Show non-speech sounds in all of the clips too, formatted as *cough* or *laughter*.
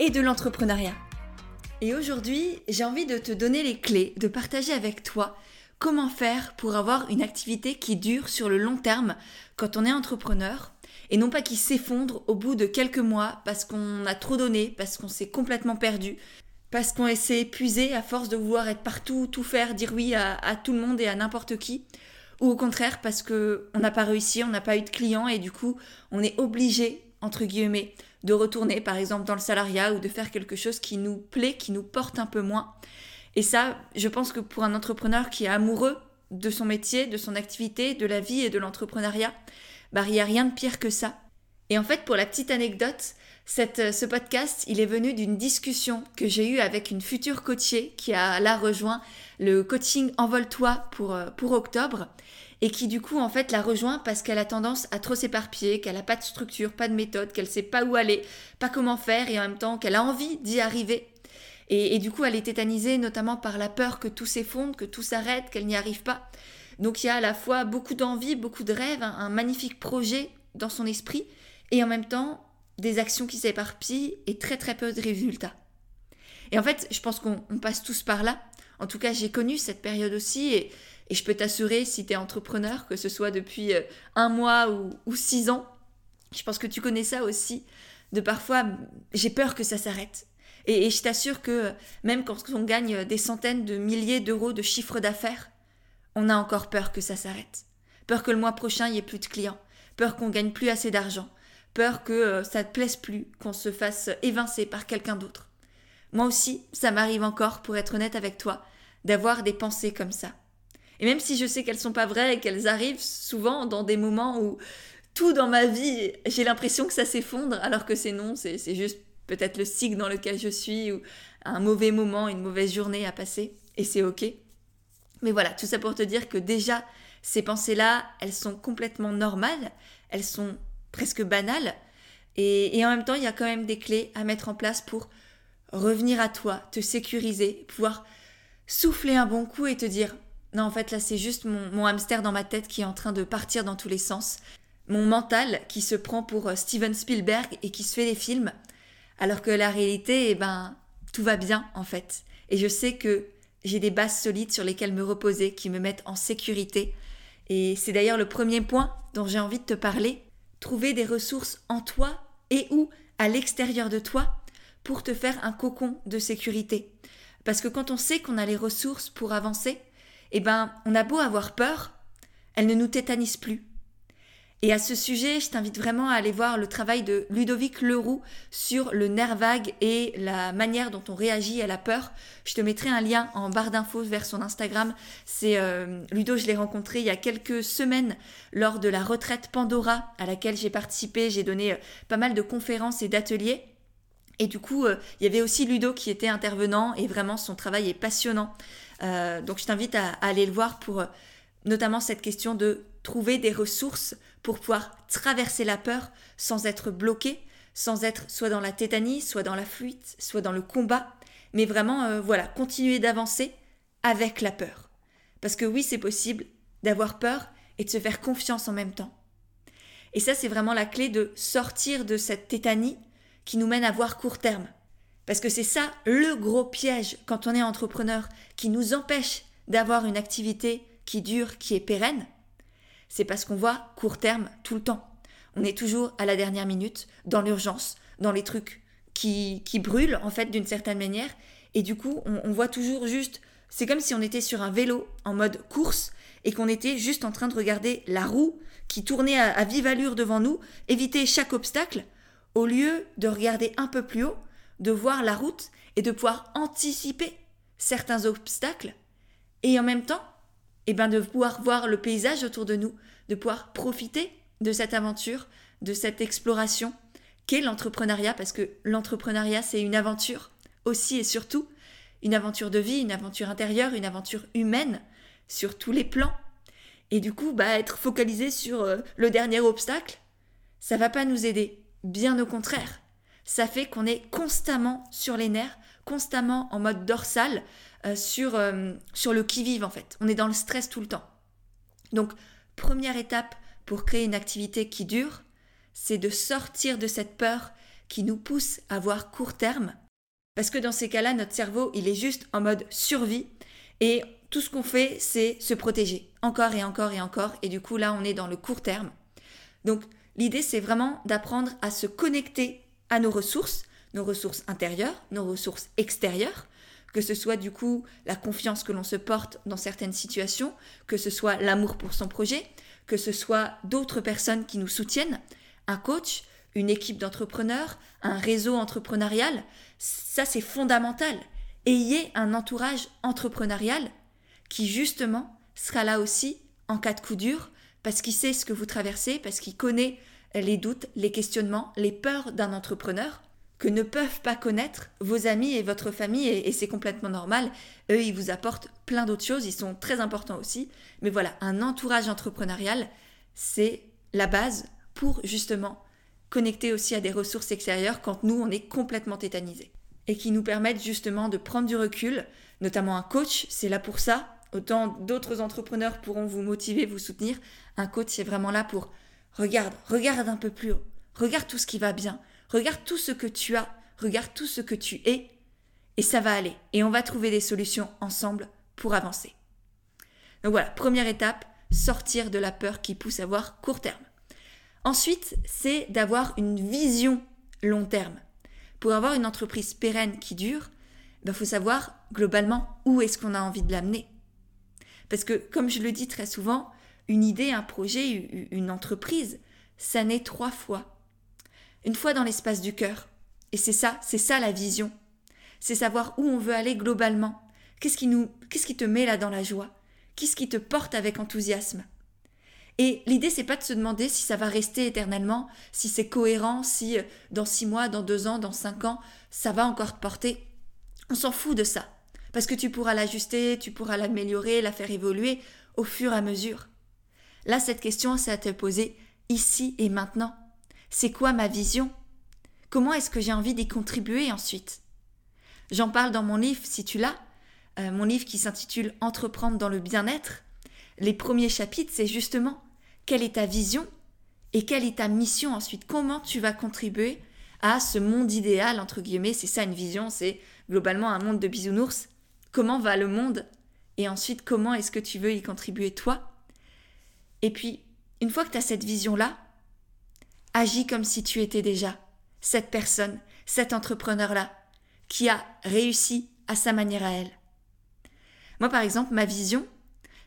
et de l'entrepreneuriat. Et aujourd'hui, j'ai envie de te donner les clés, de partager avec toi comment faire pour avoir une activité qui dure sur le long terme quand on est entrepreneur et non pas qui s'effondre au bout de quelques mois parce qu'on a trop donné, parce qu'on s'est complètement perdu, parce qu'on s'est épuisé à force de vouloir être partout, tout faire, dire oui à, tout le monde et à n'importe qui, ou au contraire parce que on n'a pas réussi, on n'a pas eu de clients et du coup on est obligé entre guillemets de retourner par exemple dans le salariat ou de faire quelque chose qui nous plaît, qui nous porte un peu moins. Et ça, je pense que pour un entrepreneur qui est amoureux de son métier, de son activité, de la vie et de l'entrepreneuriat, bah, il n'y a rien de pire que ça. Et en fait, pour la petite anecdote, cette, ce podcast, il est venu d'une discussion que j'ai eue avec une future coachée qui a là rejoint le coaching Envole-toi pour, euh, pour octobre et qui du coup en fait la rejoint parce qu'elle a tendance à trop s'éparpiller, qu'elle n'a pas de structure, pas de méthode, qu'elle sait pas où aller, pas comment faire et en même temps qu'elle a envie d'y arriver. Et, du coup elle est tétanisée notamment par la peur que tout s'effondre, que tout s'arrête, qu'elle n'y arrive pas. Donc il y a à la fois beaucoup d'envie, beaucoup de rêves, un, magnifique projet dans son esprit et en même temps des actions qui s'éparpillent et très très peu de résultats. Et en fait, je pense qu'on passe tous par là. En tout cas, j'ai connu cette période aussi et, et je peux t'assurer, si tu es entrepreneur, que ce soit depuis euh, un mois ou, six ans, je pense que tu connais ça aussi, de parfois, j'ai peur que ça s'arrête. Et, je t'assure que même quand on gagne des centaines de milliers d'euros de chiffre d'affaires, on a encore peur que ça s'arrête. Peur que le mois prochain, il n'y ait plus de clients. Peur qu'on gagne plus assez d'argent. Peur que euh, ça ne te plaise plus, qu'on se fasse évincer par quelqu'un d'autre. Moi aussi, ça m'arrive encore, pour être honnête avec toi, d'avoir des pensées comme ça. Et même si je sais qu'elles sont pas vraies et qu'elles arrivent souvent dans des moments où tout dans ma vie, j'ai l'impression que ça s'effondre, alors que c'est non, c'est juste peut-être le cycle dans lequel je suis ou un mauvais moment, une mauvaise journée à passer, et c'est ok. Mais voilà, tout ça pour te dire que déjà, ces pensées-là, elles sont complètement normales, elles sont presque banales, et, et en même temps, il y a quand même des clés à mettre en place pour revenir à toi, te sécuriser, pouvoir souffler un bon coup et te dire non, en fait, là, c'est juste mon, hamster dans ma tête qui est en train de partir dans tous les sens. Mon mental qui se prend pour euh, Steven Spielberg et qui se fait des films. Alors que la réalité, eh ben, tout va bien, en fait. Et je sais que j'ai des bases solides sur lesquelles me reposer, qui me mettent en sécurité. Et c'est d'ailleurs le premier point dont j'ai envie de te parler. Trouver des ressources en toi et ou à l'extérieur de toi pour te faire un cocon de sécurité. Parce que quand on sait qu'on a les ressources pour avancer, eh ben, on a beau avoir peur, elle ne nous tétanise plus. Et à ce sujet, je t'invite vraiment à aller voir le travail de Ludovic Leroux sur le nerf vague et la manière dont on réagit à la peur. Je te mettrai un lien en barre d'infos vers son Instagram. C'est euh, Ludo, je l'ai rencontré il y a quelques semaines lors de la retraite Pandora à laquelle j'ai participé. J'ai donné euh, pas mal de conférences et d'ateliers. Et du coup, euh, il y avait aussi Ludo qui était intervenant et vraiment son travail est passionnant. Euh, donc je t'invite à, aller le voir pour euh, notamment cette question de trouver des ressources pour pouvoir traverser la peur sans être bloqué, sans être soit dans la tétanie, soit dans la fuite, soit dans le combat, mais vraiment voilà, continuer d'avancer avec la peur. Parce que oui, c'est possible d'avoir peur et de se faire confiance en même temps. Et ça, c'est vraiment la clé de sortir de cette tétanie qui nous mène à voir court terme. Parce que c'est ça le gros piège quand on est entrepreneur qui nous empêche d'avoir une activité qui dure, qui est pérenne. C'est parce qu'on voit court terme tout le temps. On est toujours à la dernière minute, dans l'urgence, dans les trucs qui, qui brûlent en fait d'une certaine manière. Et du coup, on, voit toujours juste, c'est comme si on était sur un vélo en mode course et qu'on était juste en train de regarder la roue qui tournait à vive allure devant nous, éviter chaque obstacle, au lieu de regarder un peu plus haut de voir la route et de pouvoir anticiper certains obstacles et en même temps, eh ben de pouvoir voir le paysage autour de nous, de pouvoir profiter de cette aventure, de cette exploration qu'est l'entrepreneuriat, parce que l'entrepreneuriat, c'est une aventure aussi et surtout, une aventure de vie, une aventure intérieure, une aventure humaine, sur tous les plans. Et du coup, bah, être focalisé sur euh, le dernier obstacle, ça va pas nous aider. Bien au contraire. Ça fait qu'on est constamment sur les nerfs, constamment en mode dorsal, euh, sur, euh, sur le qui-vive en fait. On est dans le stress tout le temps. Donc, première étape pour créer une activité qui dure, c'est de sortir de cette peur qui nous pousse à voir court terme. Parce que dans ces cas-là, notre cerveau, il est juste en mode survie et tout ce qu'on fait, c'est se protéger encore et encore et encore. Et du coup, là, on est dans le court terme. Donc, l'idée, c'est vraiment d'apprendre à se connecter à nos ressources, nos ressources intérieures, nos ressources extérieures, que ce soit du coup la confiance que l'on se porte dans certaines situations, que ce soit l'amour pour son projet, que ce soit d'autres personnes qui nous soutiennent, un coach, une équipe d'entrepreneurs, un réseau entrepreneurial, ça c'est fondamental. Ayez un entourage entrepreneurial qui justement sera là aussi en cas de coup dur, parce qu'il sait ce que vous traversez, parce qu'il connaît les doutes, les questionnements, les peurs d'un entrepreneur que ne peuvent pas connaître vos amis et votre famille, et, c'est complètement normal. Eux, ils vous apportent plein d'autres choses, ils sont très importants aussi. Mais voilà, un entourage entrepreneurial, c'est la base pour justement connecter aussi à des ressources extérieures quand nous, on est complètement tétanisés. Et qui nous permettent justement de prendre du recul, notamment un coach, c'est là pour ça, Autant d'autres entrepreneurs pourront vous motiver, vous soutenir. Un coach est vraiment là pour regarde, regarde un peu plus haut. Regarde tout ce qui va bien. Regarde tout ce que tu as. Regarde tout ce que tu es. Et ça va aller. Et on va trouver des solutions ensemble pour avancer. Donc voilà, première étape, sortir de la peur qui pousse à voir court terme. Ensuite, c'est d'avoir une vision long terme. Pour avoir une entreprise pérenne qui dure, il ben, faut savoir globalement où est-ce qu'on a envie de l'amener. Parce que, comme je le dis très souvent, une idée, un projet, une entreprise, ça naît trois fois. Une fois dans l'espace du cœur. Et c'est ça, c'est ça la vision. C'est savoir où on veut aller globalement. Qu'est-ce qui nous, qu'est-ce qui te met là dans la joie? Qu'est-ce qui te porte avec enthousiasme? Et l'idée, c'est pas de se demander si ça va rester éternellement, si c'est cohérent, si euh, dans six mois, dans deux ans, dans cinq ans, ça va encore te porter. On s'en fout de ça. Parce que tu pourras l'ajuster, tu pourras l'améliorer, la faire évoluer au fur et à mesure. Là, cette question, c'est à te poser ici et maintenant. C'est quoi ma vision? Comment est-ce que j'ai envie d'y contribuer ensuite? J'en parle dans mon livre, si tu l'as, euh, mon livre qui s'intitule Entreprendre dans le bien-être. Les premiers chapitres, c'est justement quelle est ta vision et quelle est ta mission ensuite? Comment tu vas contribuer à ce monde idéal, entre guillemets? C'est ça une vision, c'est globalement un monde de bisounours. Comment va le monde? Et ensuite comment est-ce que tu veux y contribuer toi? Et puis, une fois que tu as cette vision-là, agis comme si tu étais déjà cette personne, cet entrepreneur-là, qui a réussi à sa manière à elle. Moi, par exemple, ma vision,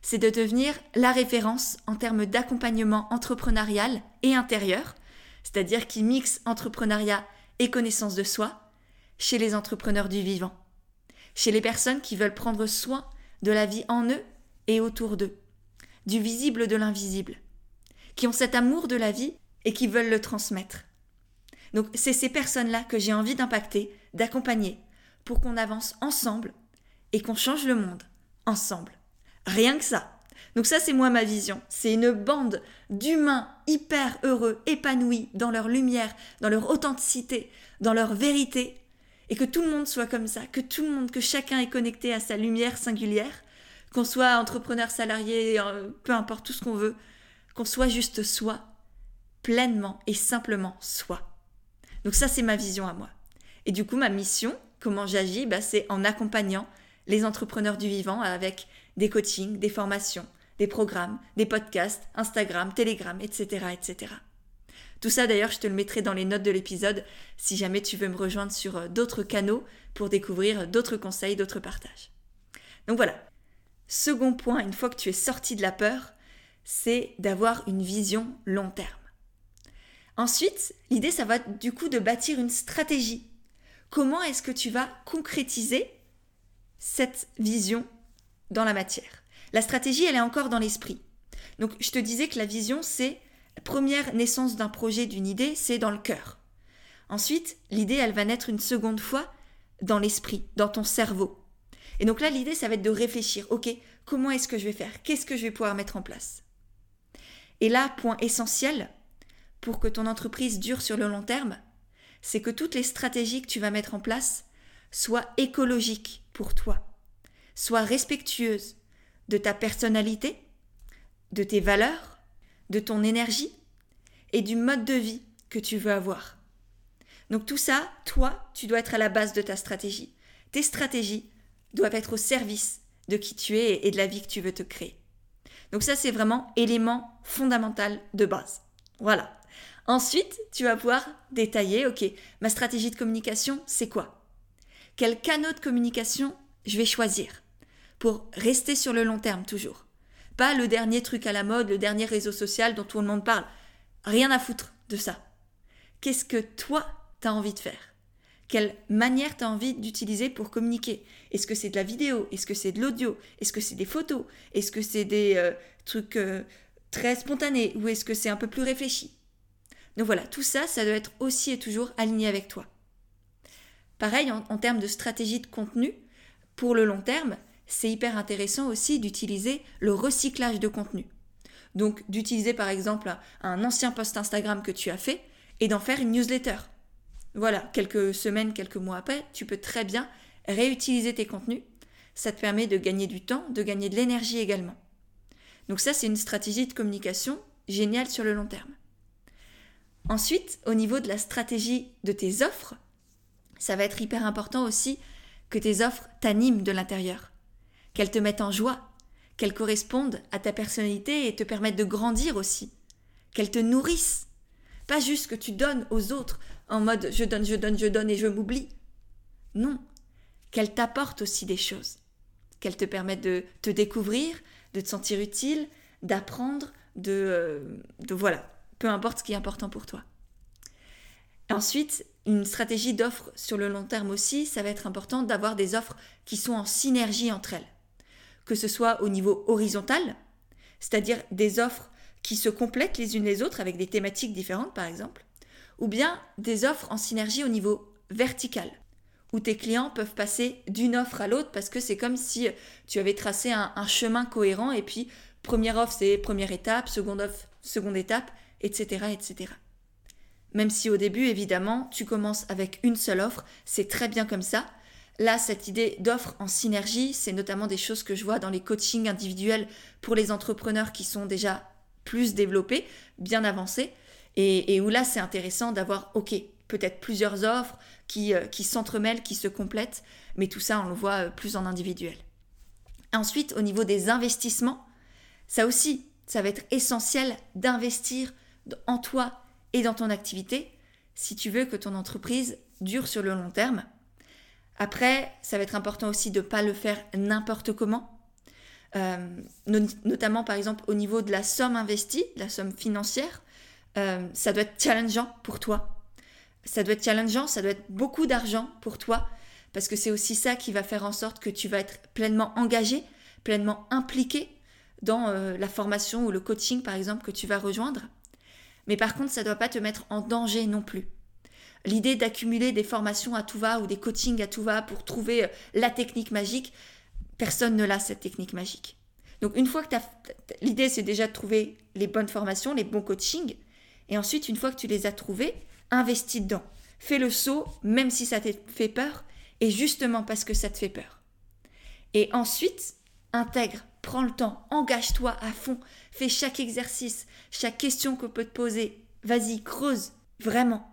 c'est de devenir la référence en termes d'accompagnement entrepreneurial et intérieur, c'est-à-dire qui mixe entrepreneuriat et connaissance de soi chez les entrepreneurs du vivant chez les personnes qui veulent prendre soin de la vie en eux et autour d'eux, du visible de l'invisible, qui ont cet amour de la vie et qui veulent le transmettre. Donc c'est ces personnes-là que j'ai envie d'impacter, d'accompagner, pour qu'on avance ensemble et qu'on change le monde ensemble. Rien que ça. Donc ça c'est moi ma vision. C'est une bande d'humains hyper heureux, épanouis dans leur lumière, dans leur authenticité, dans leur vérité, et que tout le monde soit comme ça, que tout le monde, que chacun est connecté à sa lumière singulière, qu'on soit entrepreneur, salarié, euh, peu importe tout ce qu'on veut, qu'on soit juste soi, pleinement et simplement soi. Donc ça, c'est ma vision à moi. Et du coup, ma mission, comment j'agis, bah, c'est en accompagnant les entrepreneurs du vivant avec des coachings, des formations, des programmes, des podcasts, Instagram, Telegram, etc., etc. Tout ça d'ailleurs, je te le mettrai dans les notes de l'épisode si jamais tu veux me rejoindre sur euh, d'autres canaux pour découvrir d'autres conseils, d'autres partages. Donc voilà. Second point, une fois que tu es sorti de la peur, c'est d'avoir une vision long terme. Ensuite, l'idée, ça va du coup de bâtir une stratégie. Comment est-ce que tu vas concrétiser cette vision dans la matière? La stratégie, elle est encore dans l'esprit. Donc, je te disais que la vision, c'est la première naissance d'un projet, d'une idée, c'est dans le cœur. Ensuite, l'idée, elle va naître une seconde fois dans l'esprit, dans ton cerveau. Et donc là, l'idée, ça va être de réfléchir, ok, comment est-ce que je vais faire? Qu'est-ce que je vais pouvoir mettre en place? Et là, point essentiel, pour que ton entreprise dure sur le long terme, c'est que toutes les stratégies que tu vas mettre en place soient écologiques pour toi, soient respectueuses de ta personnalité, de tes valeurs, de ton énergie et du mode de vie que tu veux avoir. Donc tout ça, toi, tu dois être à la base de ta stratégie. Tes stratégies doivent être au service de qui tu es et de la vie que tu veux te créer. Donc ça, c'est vraiment élément fondamental de base. Voilà. Ensuite, tu vas pouvoir détailler, ok, ma stratégie de communication, c'est quoi? Quel canot de communication je vais choisir pour rester sur le long terme toujours? Pas le dernier truc à la mode, le dernier réseau social dont tout le monde parle. Rien à foutre de ça. Qu'est-ce que toi, tu as envie de faire? Quelle manière tu as envie d'utiliser pour communiquer? Est-ce que c'est de la vidéo? Est-ce que c'est de l'audio? Est-ce que c'est des photos? Est-ce que c'est des euh, trucs euh, très spontanés? Ou est-ce que c'est un peu plus réfléchi? Donc voilà, tout ça, ça doit être aussi et toujours aligné avec toi. Pareil, en, termes de stratégie de contenu, pour le long terme, c'est hyper intéressant aussi d'utiliser le recyclage de contenu. Donc d'utiliser par exemple un ancien post Instagram que tu as fait et d'en faire une newsletter. Voilà, quelques semaines, quelques mois après, tu peux très bien réutiliser tes contenus. Ça te permet de gagner du temps, de gagner de l'énergie également. Donc ça, c'est une stratégie de communication géniale sur le long terme. Ensuite, au niveau de la stratégie de tes offres, ça va être hyper important aussi que tes offres t'animent de l'intérieur, qu'elles te mettent en joie, qu'elles correspondent à ta personnalité et te permettent de grandir aussi, qu'elles te nourrissent. Pas juste que tu donnes aux autres en mode je donne, je donne, je donne et je m'oublie. Non, qu'elles t'apportent aussi des choses, qu'elles te permettent de te découvrir, de te sentir utile, d'apprendre, de, euh, voilà, peu importe ce qui est important pour toi. Ensuite, une stratégie d'offre sur le long terme aussi, ça va être important d'avoir des offres qui sont en synergie entre elles. Que ce soit au niveau horizontal, c'est-à-dire des offres qui se complètent les unes les autres avec des thématiques différentes par exemple, ou bien des offres en synergie au niveau vertical, où tes clients peuvent passer d'une offre à l'autre parce que c'est comme si tu avais tracé un, un, chemin cohérent et puis première offre c'est première étape, seconde offre seconde étape, etc., etc. Même si au début, évidemment, tu commences avec une seule offre, c'est très bien comme ça. Là, cette idée d'offre en synergie, c'est notamment des choses que je vois dans les coachings individuels pour les entrepreneurs qui sont déjà plus développés, bien avancés, et, où là, c'est intéressant d'avoir, ok, peut-être plusieurs offres qui, euh, qui s'entremêlent, qui se complètent, mais tout ça, on le voit euh, plus en individuel. Ensuite, au niveau des investissements, ça aussi, ça va être essentiel d'investir en toi et dans ton activité si tu veux que ton entreprise dure sur le long terme. Après, ça va être important aussi de ne pas le faire n'importe comment. Euh, notamment par exemple au niveau de la somme investie, la somme financière, euh, ça doit être challengeant pour toi. Ça doit être challengeant, ça doit être beaucoup d'argent pour toi, parce que c'est aussi ça qui va faire en sorte que tu vas être pleinement engagé, pleinement impliqué dans euh, la formation ou le coaching par exemple que tu vas rejoindre. Mais par contre, ça ne doit pas te mettre en danger non plus. L'idée d'accumuler des formations à tout va ou des coachings à tout va pour trouver euh, la technique magique, personne ne l'a cette technique magique. Donc une fois que tu as... L'idée c'est déjà de trouver les bonnes formations, les bons coachings, et ensuite une fois que tu les as trouvés, investis dedans. Fais le saut même si ça te fait peur, et justement parce que ça te fait peur. Et ensuite, intègre Prends le temps, engage-toi à fond, fais chaque exercice, chaque question que peut te poser. Vas-y, creuse, vraiment.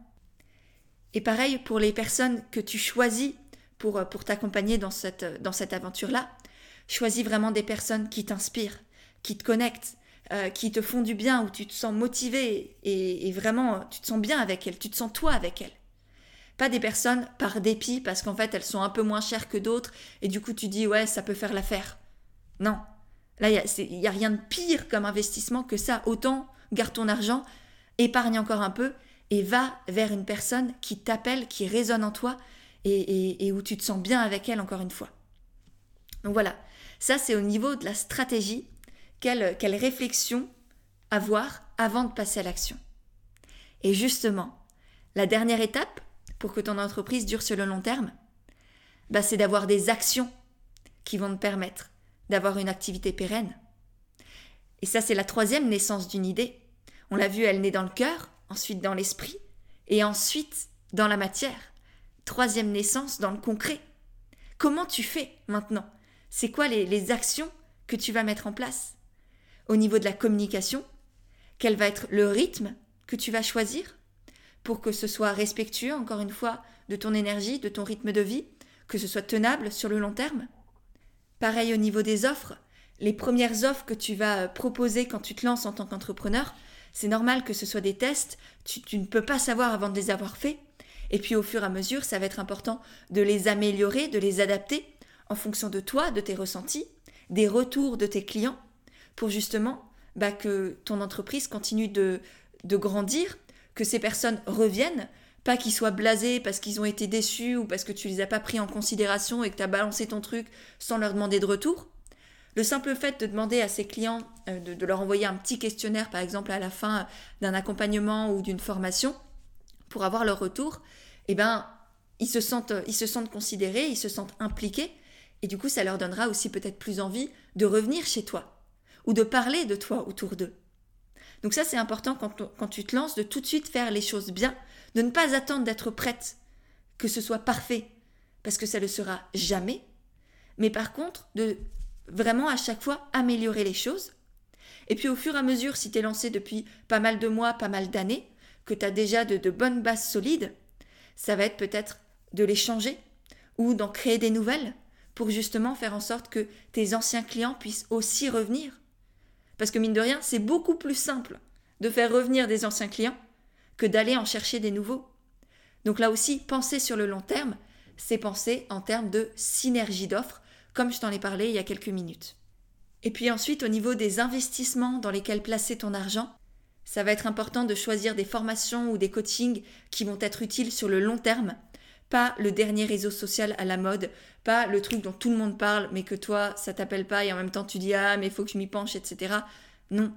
Et pareil pour les personnes que tu choisis pour, euh, t'accompagner dans cette, euh, dans cette aventure-là. Choisis vraiment des personnes qui t'inspirent, qui te connectent, euh, qui te font du bien, où tu te sens motivé et, et, vraiment tu te sens bien avec elles, tu te sens toi avec elles. Pas des personnes par dépit parce qu'en fait elles sont un peu moins chères que d'autres et du coup tu dis ouais ça peut faire l'affaire. Non, Là, il n'y a, rien de pire comme investissement que ça. Autant garde ton argent, épargne encore un peu et va vers une personne qui t'appelle, qui résonne en toi et, où tu te sens bien avec elle encore une fois. Donc voilà, ça c'est au niveau de la stratégie, quelle, quelle réflexion avoir avant de passer à l'action. Et justement, La dernière étape pour que ton entreprise dure sur le long terme, bah, c'est d'avoir des actions qui vont te permettre d'avoir une activité pérenne. Et ça, c'est la troisième naissance d'une idée. On l'a vu, elle naît dans le cœur, ensuite dans l'esprit, et ensuite dans la matière. Troisième naissance dans le concret. Comment tu fais maintenant? C'est quoi les, les actions que tu vas mettre en place? Au niveau de la communication, quel va être le rythme que tu vas choisir pour que ce soit respectueux, encore une fois, de ton énergie, de ton rythme de vie, que ce soit tenable sur le long terme. Pareil au niveau des offres, les premières offres que tu vas proposer quand tu te lances en tant qu'entrepreneur, c'est normal que ce soit des tests, tu, ne peux pas savoir avant de les avoir faits. Et puis au fur et à mesure, ça va être important de les améliorer, de les adapter en fonction de toi, de tes ressentis, des retours de tes clients, pour justement bah, que ton entreprise continue de, de grandir, que ces personnes reviennent, pas qu'ils soient blasés parce qu'ils ont été déçus ou parce que tu les as pas pris en considération et que tu as balancé ton truc sans leur demander de retour. Le simple fait de demander à ses clients euh, de, leur envoyer un petit questionnaire, par exemple, à la fin d'un accompagnement ou d'une formation, pour avoir leur retour, eh ben, ils se sentent, ils se sentent considérés, ils se sentent impliqués, et du coup, ça leur donnera aussi peut-être plus envie de revenir chez toi ou de parler de toi autour d'eux. Donc ça, c'est important quand, tu te lances de tout de suite faire les choses bien, de ne pas attendre d'être prête, que ce soit parfait, parce que ça ne le sera jamais, mais par contre, de vraiment à chaque fois améliorer les choses. Et puis au fur et à mesure, si tu es lancé depuis pas mal de mois, pas mal d'années, que tu as déjà de, de bonnes bases solides, ça va être peut-être de les changer ou d'en créer des nouvelles pour justement faire en sorte que tes anciens clients puissent aussi revenir. Parce que mine de rien, c'est beaucoup plus simple de faire revenir des anciens clients que d'aller en chercher des nouveaux. Donc là aussi, penser sur le long terme, c'est penser en termes de synergie d'offres comme je t'en ai parlé il y a quelques minutes. Et puis ensuite, au niveau des investissements dans lesquels placer ton argent, ça va être important de choisir des formations ou des coachings qui vont être utiles sur le long terme, pas le dernier réseau social à la mode, pas le truc dont tout le monde parle mais que toi ça t'appelle pas et en même temps tu dis ah mais il faut que je m'y penche etc. Non,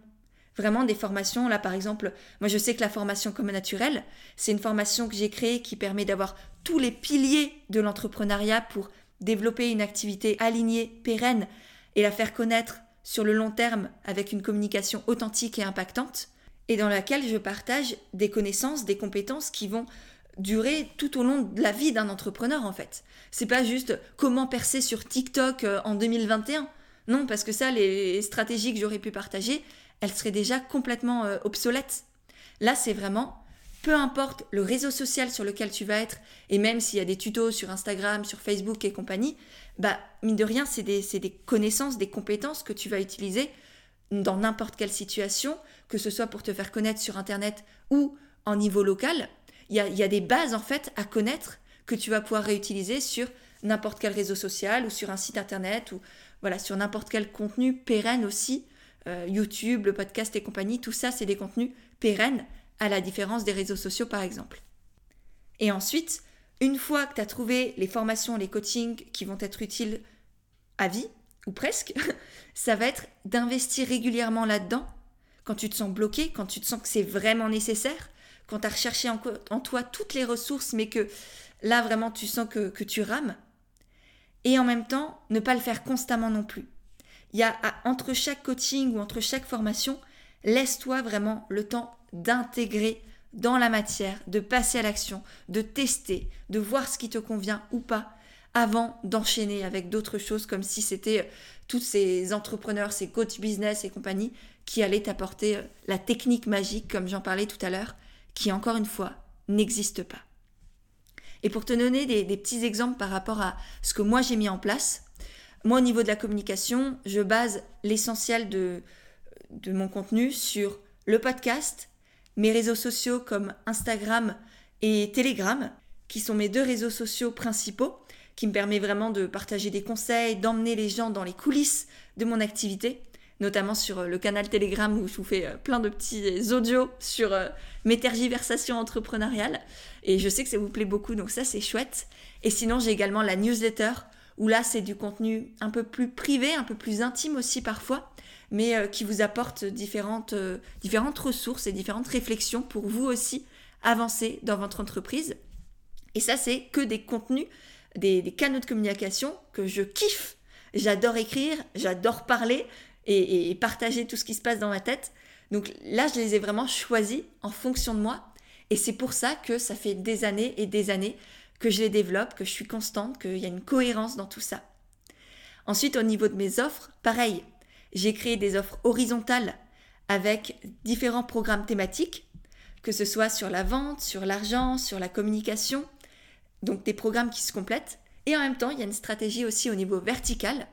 vraiment des formations. Là, par exemple, moi je sais que la formation comme naturelle, c'est une formation que j'ai créée qui permet d'avoir tous les piliers de l'entrepreneuriat pour développer une activité alignée, pérenne et la faire connaître sur le long terme avec une communication authentique et impactante, et dans laquelle je partage des connaissances, des compétences qui vont durer tout au long de la vie d'un entrepreneur en fait. C'est pas juste comment percer sur TikTok euh, en 2021. Non, parce que ça, les stratégies que j'aurais pu partager, elles seraient déjà complètement euh, obsolètes. Là, c'est vraiment peu importe le réseau social sur lequel tu vas être, et même s'il y a des tutos sur Instagram, sur Facebook et compagnie, bah, mine de rien, c'est des, des, connaissances, des compétences que tu vas utiliser dans n'importe quelle situation, que ce soit pour te faire connaître sur Internet ou en niveau local. Il y a, y a des bases, en fait, à connaître que tu vas pouvoir réutiliser sur n'importe quel réseau social ou sur un site Internet ou voilà, sur n'importe quel contenu pérenne aussi. Euh, YouTube, le podcast et compagnie, tout ça, c'est des contenus pérennes à la différence des réseaux sociaux par exemple. Et ensuite, une fois que tu as trouvé les formations, les coachings qui vont être utiles à vie, ou presque, *laughs* ça va être d'investir régulièrement là-dedans quand tu te sens bloqué, quand tu te sens que c'est vraiment nécessaire, quand tu as recherché en, toi toutes les ressources, mais que là vraiment tu sens que, que tu rames. Et en même temps, ne pas le faire constamment non plus. Il y a entre chaque coaching ou entre chaque formation, laisse-toi vraiment le temps d'intégrer dans la matière, de passer à l'action, de tester, de voir ce qui te convient ou pas, avant d'enchaîner avec d'autres choses comme si c'était euh, tous ces entrepreneurs, ces coachs business et compagnie qui allaient t'apporter euh, la technique magique, comme j'en parlais tout à l'heure, qui encore une fois n'existe pas. Et pour te donner des, petits exemples par rapport à ce que moi j'ai mis en place, moi au niveau de la communication, je base l'essentiel de, mon contenu sur le podcast, mes réseaux sociaux comme Instagram et Telegram, qui sont mes deux réseaux sociaux principaux, qui me permet vraiment de partager des conseils, d'emmener les gens dans les coulisses de mon activité, notamment sur euh, le canal Telegram où je vous fais euh, plein de petits audios sur euh, mes tergiversations entrepreneuriales. Et je sais que ça vous plaît beaucoup, donc ça c'est chouette. Et sinon j'ai également la newsletter, où là c'est du contenu un peu plus privé, un peu plus intime aussi parfois, mais euh, qui vous apporte différentes, euh, différentes ressources et différentes réflexions pour vous aussi avancer dans votre entreprise. Et ça, c'est que des contenus, des, canaux de communication que je kiffe. J'adore écrire, j'adore parler et, partager tout ce qui se passe dans ma tête. Donc là, je les ai vraiment choisis en fonction de moi. Et c'est pour ça que ça fait des années et des années que je les développe, que je suis constante, qu'il y a une cohérence dans tout ça. Ensuite, au niveau de mes offres, pareil, j'ai créé des offres horizontales avec différents programmes thématiques, que ce soit sur la vente, sur l'argent, sur la communication, donc des programmes qui se complètent. Et en même temps, il y a une stratégie aussi au niveau vertical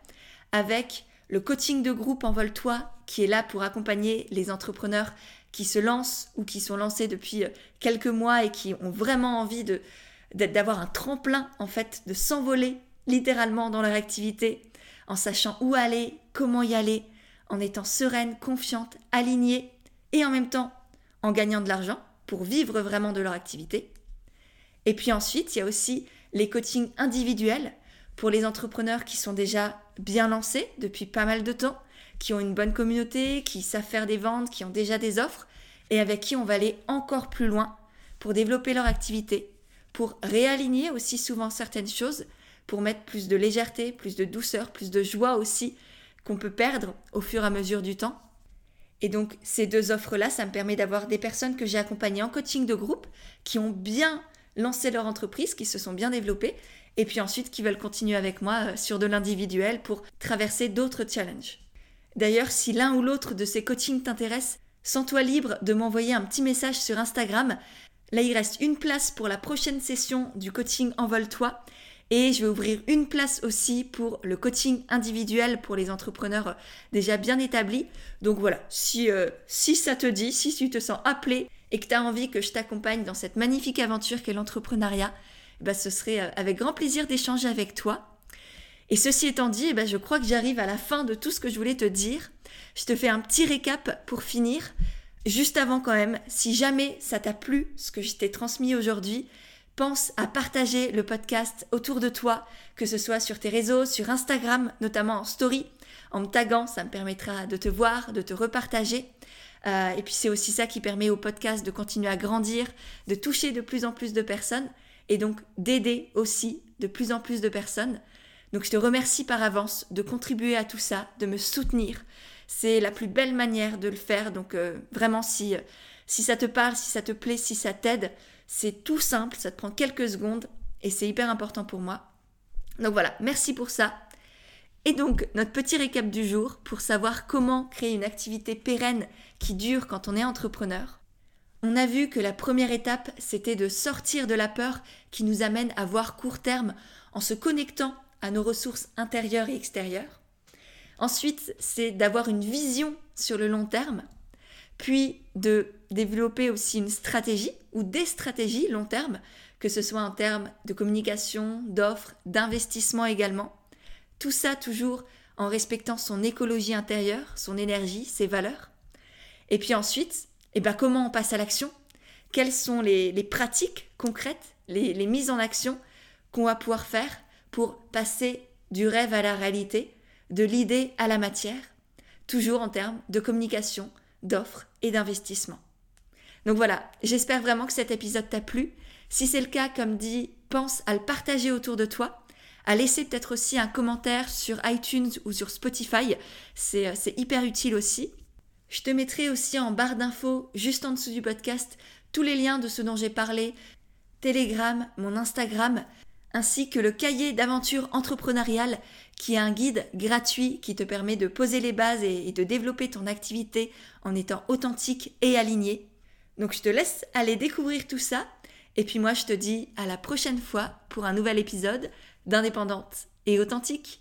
avec le coaching de groupe Envole-toi qui est là pour accompagner les entrepreneurs qui se lancent ou qui sont lancés depuis quelques mois et qui ont vraiment envie d'avoir un tremplin en fait, de s'envoler littéralement dans leur activité en sachant où aller, comment y aller, en étant sereine, confiante, alignée et en même temps en gagnant de l'argent pour vivre vraiment de leur activité. Et puis ensuite, il y a aussi les coachings individuels pour les entrepreneurs qui sont déjà bien lancés depuis pas mal de temps, qui ont une bonne communauté, qui savent faire des ventes, qui ont déjà des offres et avec qui on va aller encore plus loin pour développer leur activité, pour réaligner aussi souvent certaines choses, pour mettre plus de légèreté, plus de douceur, plus de joie aussi qu'on peut perdre au fur et à mesure du temps. Et donc ces deux offres-là, ça me permet d'avoir des personnes que j'ai accompagnées en coaching de groupe, qui ont bien lancé leur entreprise, qui se sont bien développées, et puis ensuite qui veulent continuer avec moi euh, sur de l'individuel pour traverser d'autres challenges. D'ailleurs, si l'un ou l'autre de ces coachings t'intéresse, sens-toi libre de m'envoyer un petit message sur Instagram. Là, il reste une place pour la prochaine session du coaching Envole-toi. Et je vais ouvrir une place aussi pour le coaching individuel pour les entrepreneurs déjà bien établis. Donc voilà, si, euh, si ça te dit, si tu te sens appelé et que tu as envie que je t'accompagne dans cette magnifique aventure qu'est l'entrepreneuriat, bah, ce serait euh, avec grand plaisir d'échanger avec toi. Et ceci étant dit, bah, je crois que j'arrive à la fin de tout ce que je voulais te dire. Je te fais un petit récap pour finir. Juste avant quand même, si jamais ça t'a plu ce que je t'ai transmis aujourd'hui, pense à partager le podcast autour de toi, que ce soit sur tes réseaux, sur Instagram, notamment en story. En me taguant, ça me permettra de te voir, de te repartager. Euh, et puis c'est aussi ça qui permet au podcast de continuer à grandir, de toucher de plus en plus de personnes et donc d'aider aussi de plus en plus de personnes. Donc je te remercie par avance de contribuer à tout ça, de me soutenir. C'est la plus belle manière de le faire. Donc euh, vraiment si, si ça te parle, si ça te plaît, si ça t'aide, c'est tout simple, ça te prend quelques secondes et c'est hyper important pour moi. Donc voilà, merci pour ça. Et donc, notre petit récap du jour pour savoir comment créer une activité pérenne qui dure quand on est entrepreneur. On a vu que la première étape, c'était de sortir de la peur qui nous amène à voir court terme en se connectant à nos ressources intérieures et extérieures. Ensuite, c'est d'avoir une vision sur le long terme puis de développer aussi une stratégie ou des stratégies long terme, que ce soit en termes de communication, d'offres, d'investissement également. Tout ça toujours en respectant son écologie intérieure, son énergie, ses valeurs. Et puis ensuite, eh ben, comment on passe à l'action? Quelles sont les, pratiques concrètes, les, les mises en action qu'on va pouvoir faire pour passer du rêve à la réalité, de l'idée à la matière, toujours en termes de communication, d'offres et d'investissement? Donc voilà, j'espère vraiment que cet épisode t'a plu. Si c'est le cas, comme dit, pense à le partager autour de toi, à laisser peut-être aussi un commentaire sur iTunes ou sur Spotify, c'est hyper utile aussi. Je te mettrai aussi en barre d'infos, juste en dessous du podcast, tous les liens de ce dont j'ai parlé, Telegram, mon Instagram, ainsi que le cahier d'aventure entrepreneuriale qui est un guide gratuit qui te permet de poser les bases et, de développer ton activité en étant authentique et aligné. Donc je te laisse aller découvrir tout ça et puis moi je te dis à la prochaine fois pour un nouvel épisode d'Indépendante et authentique.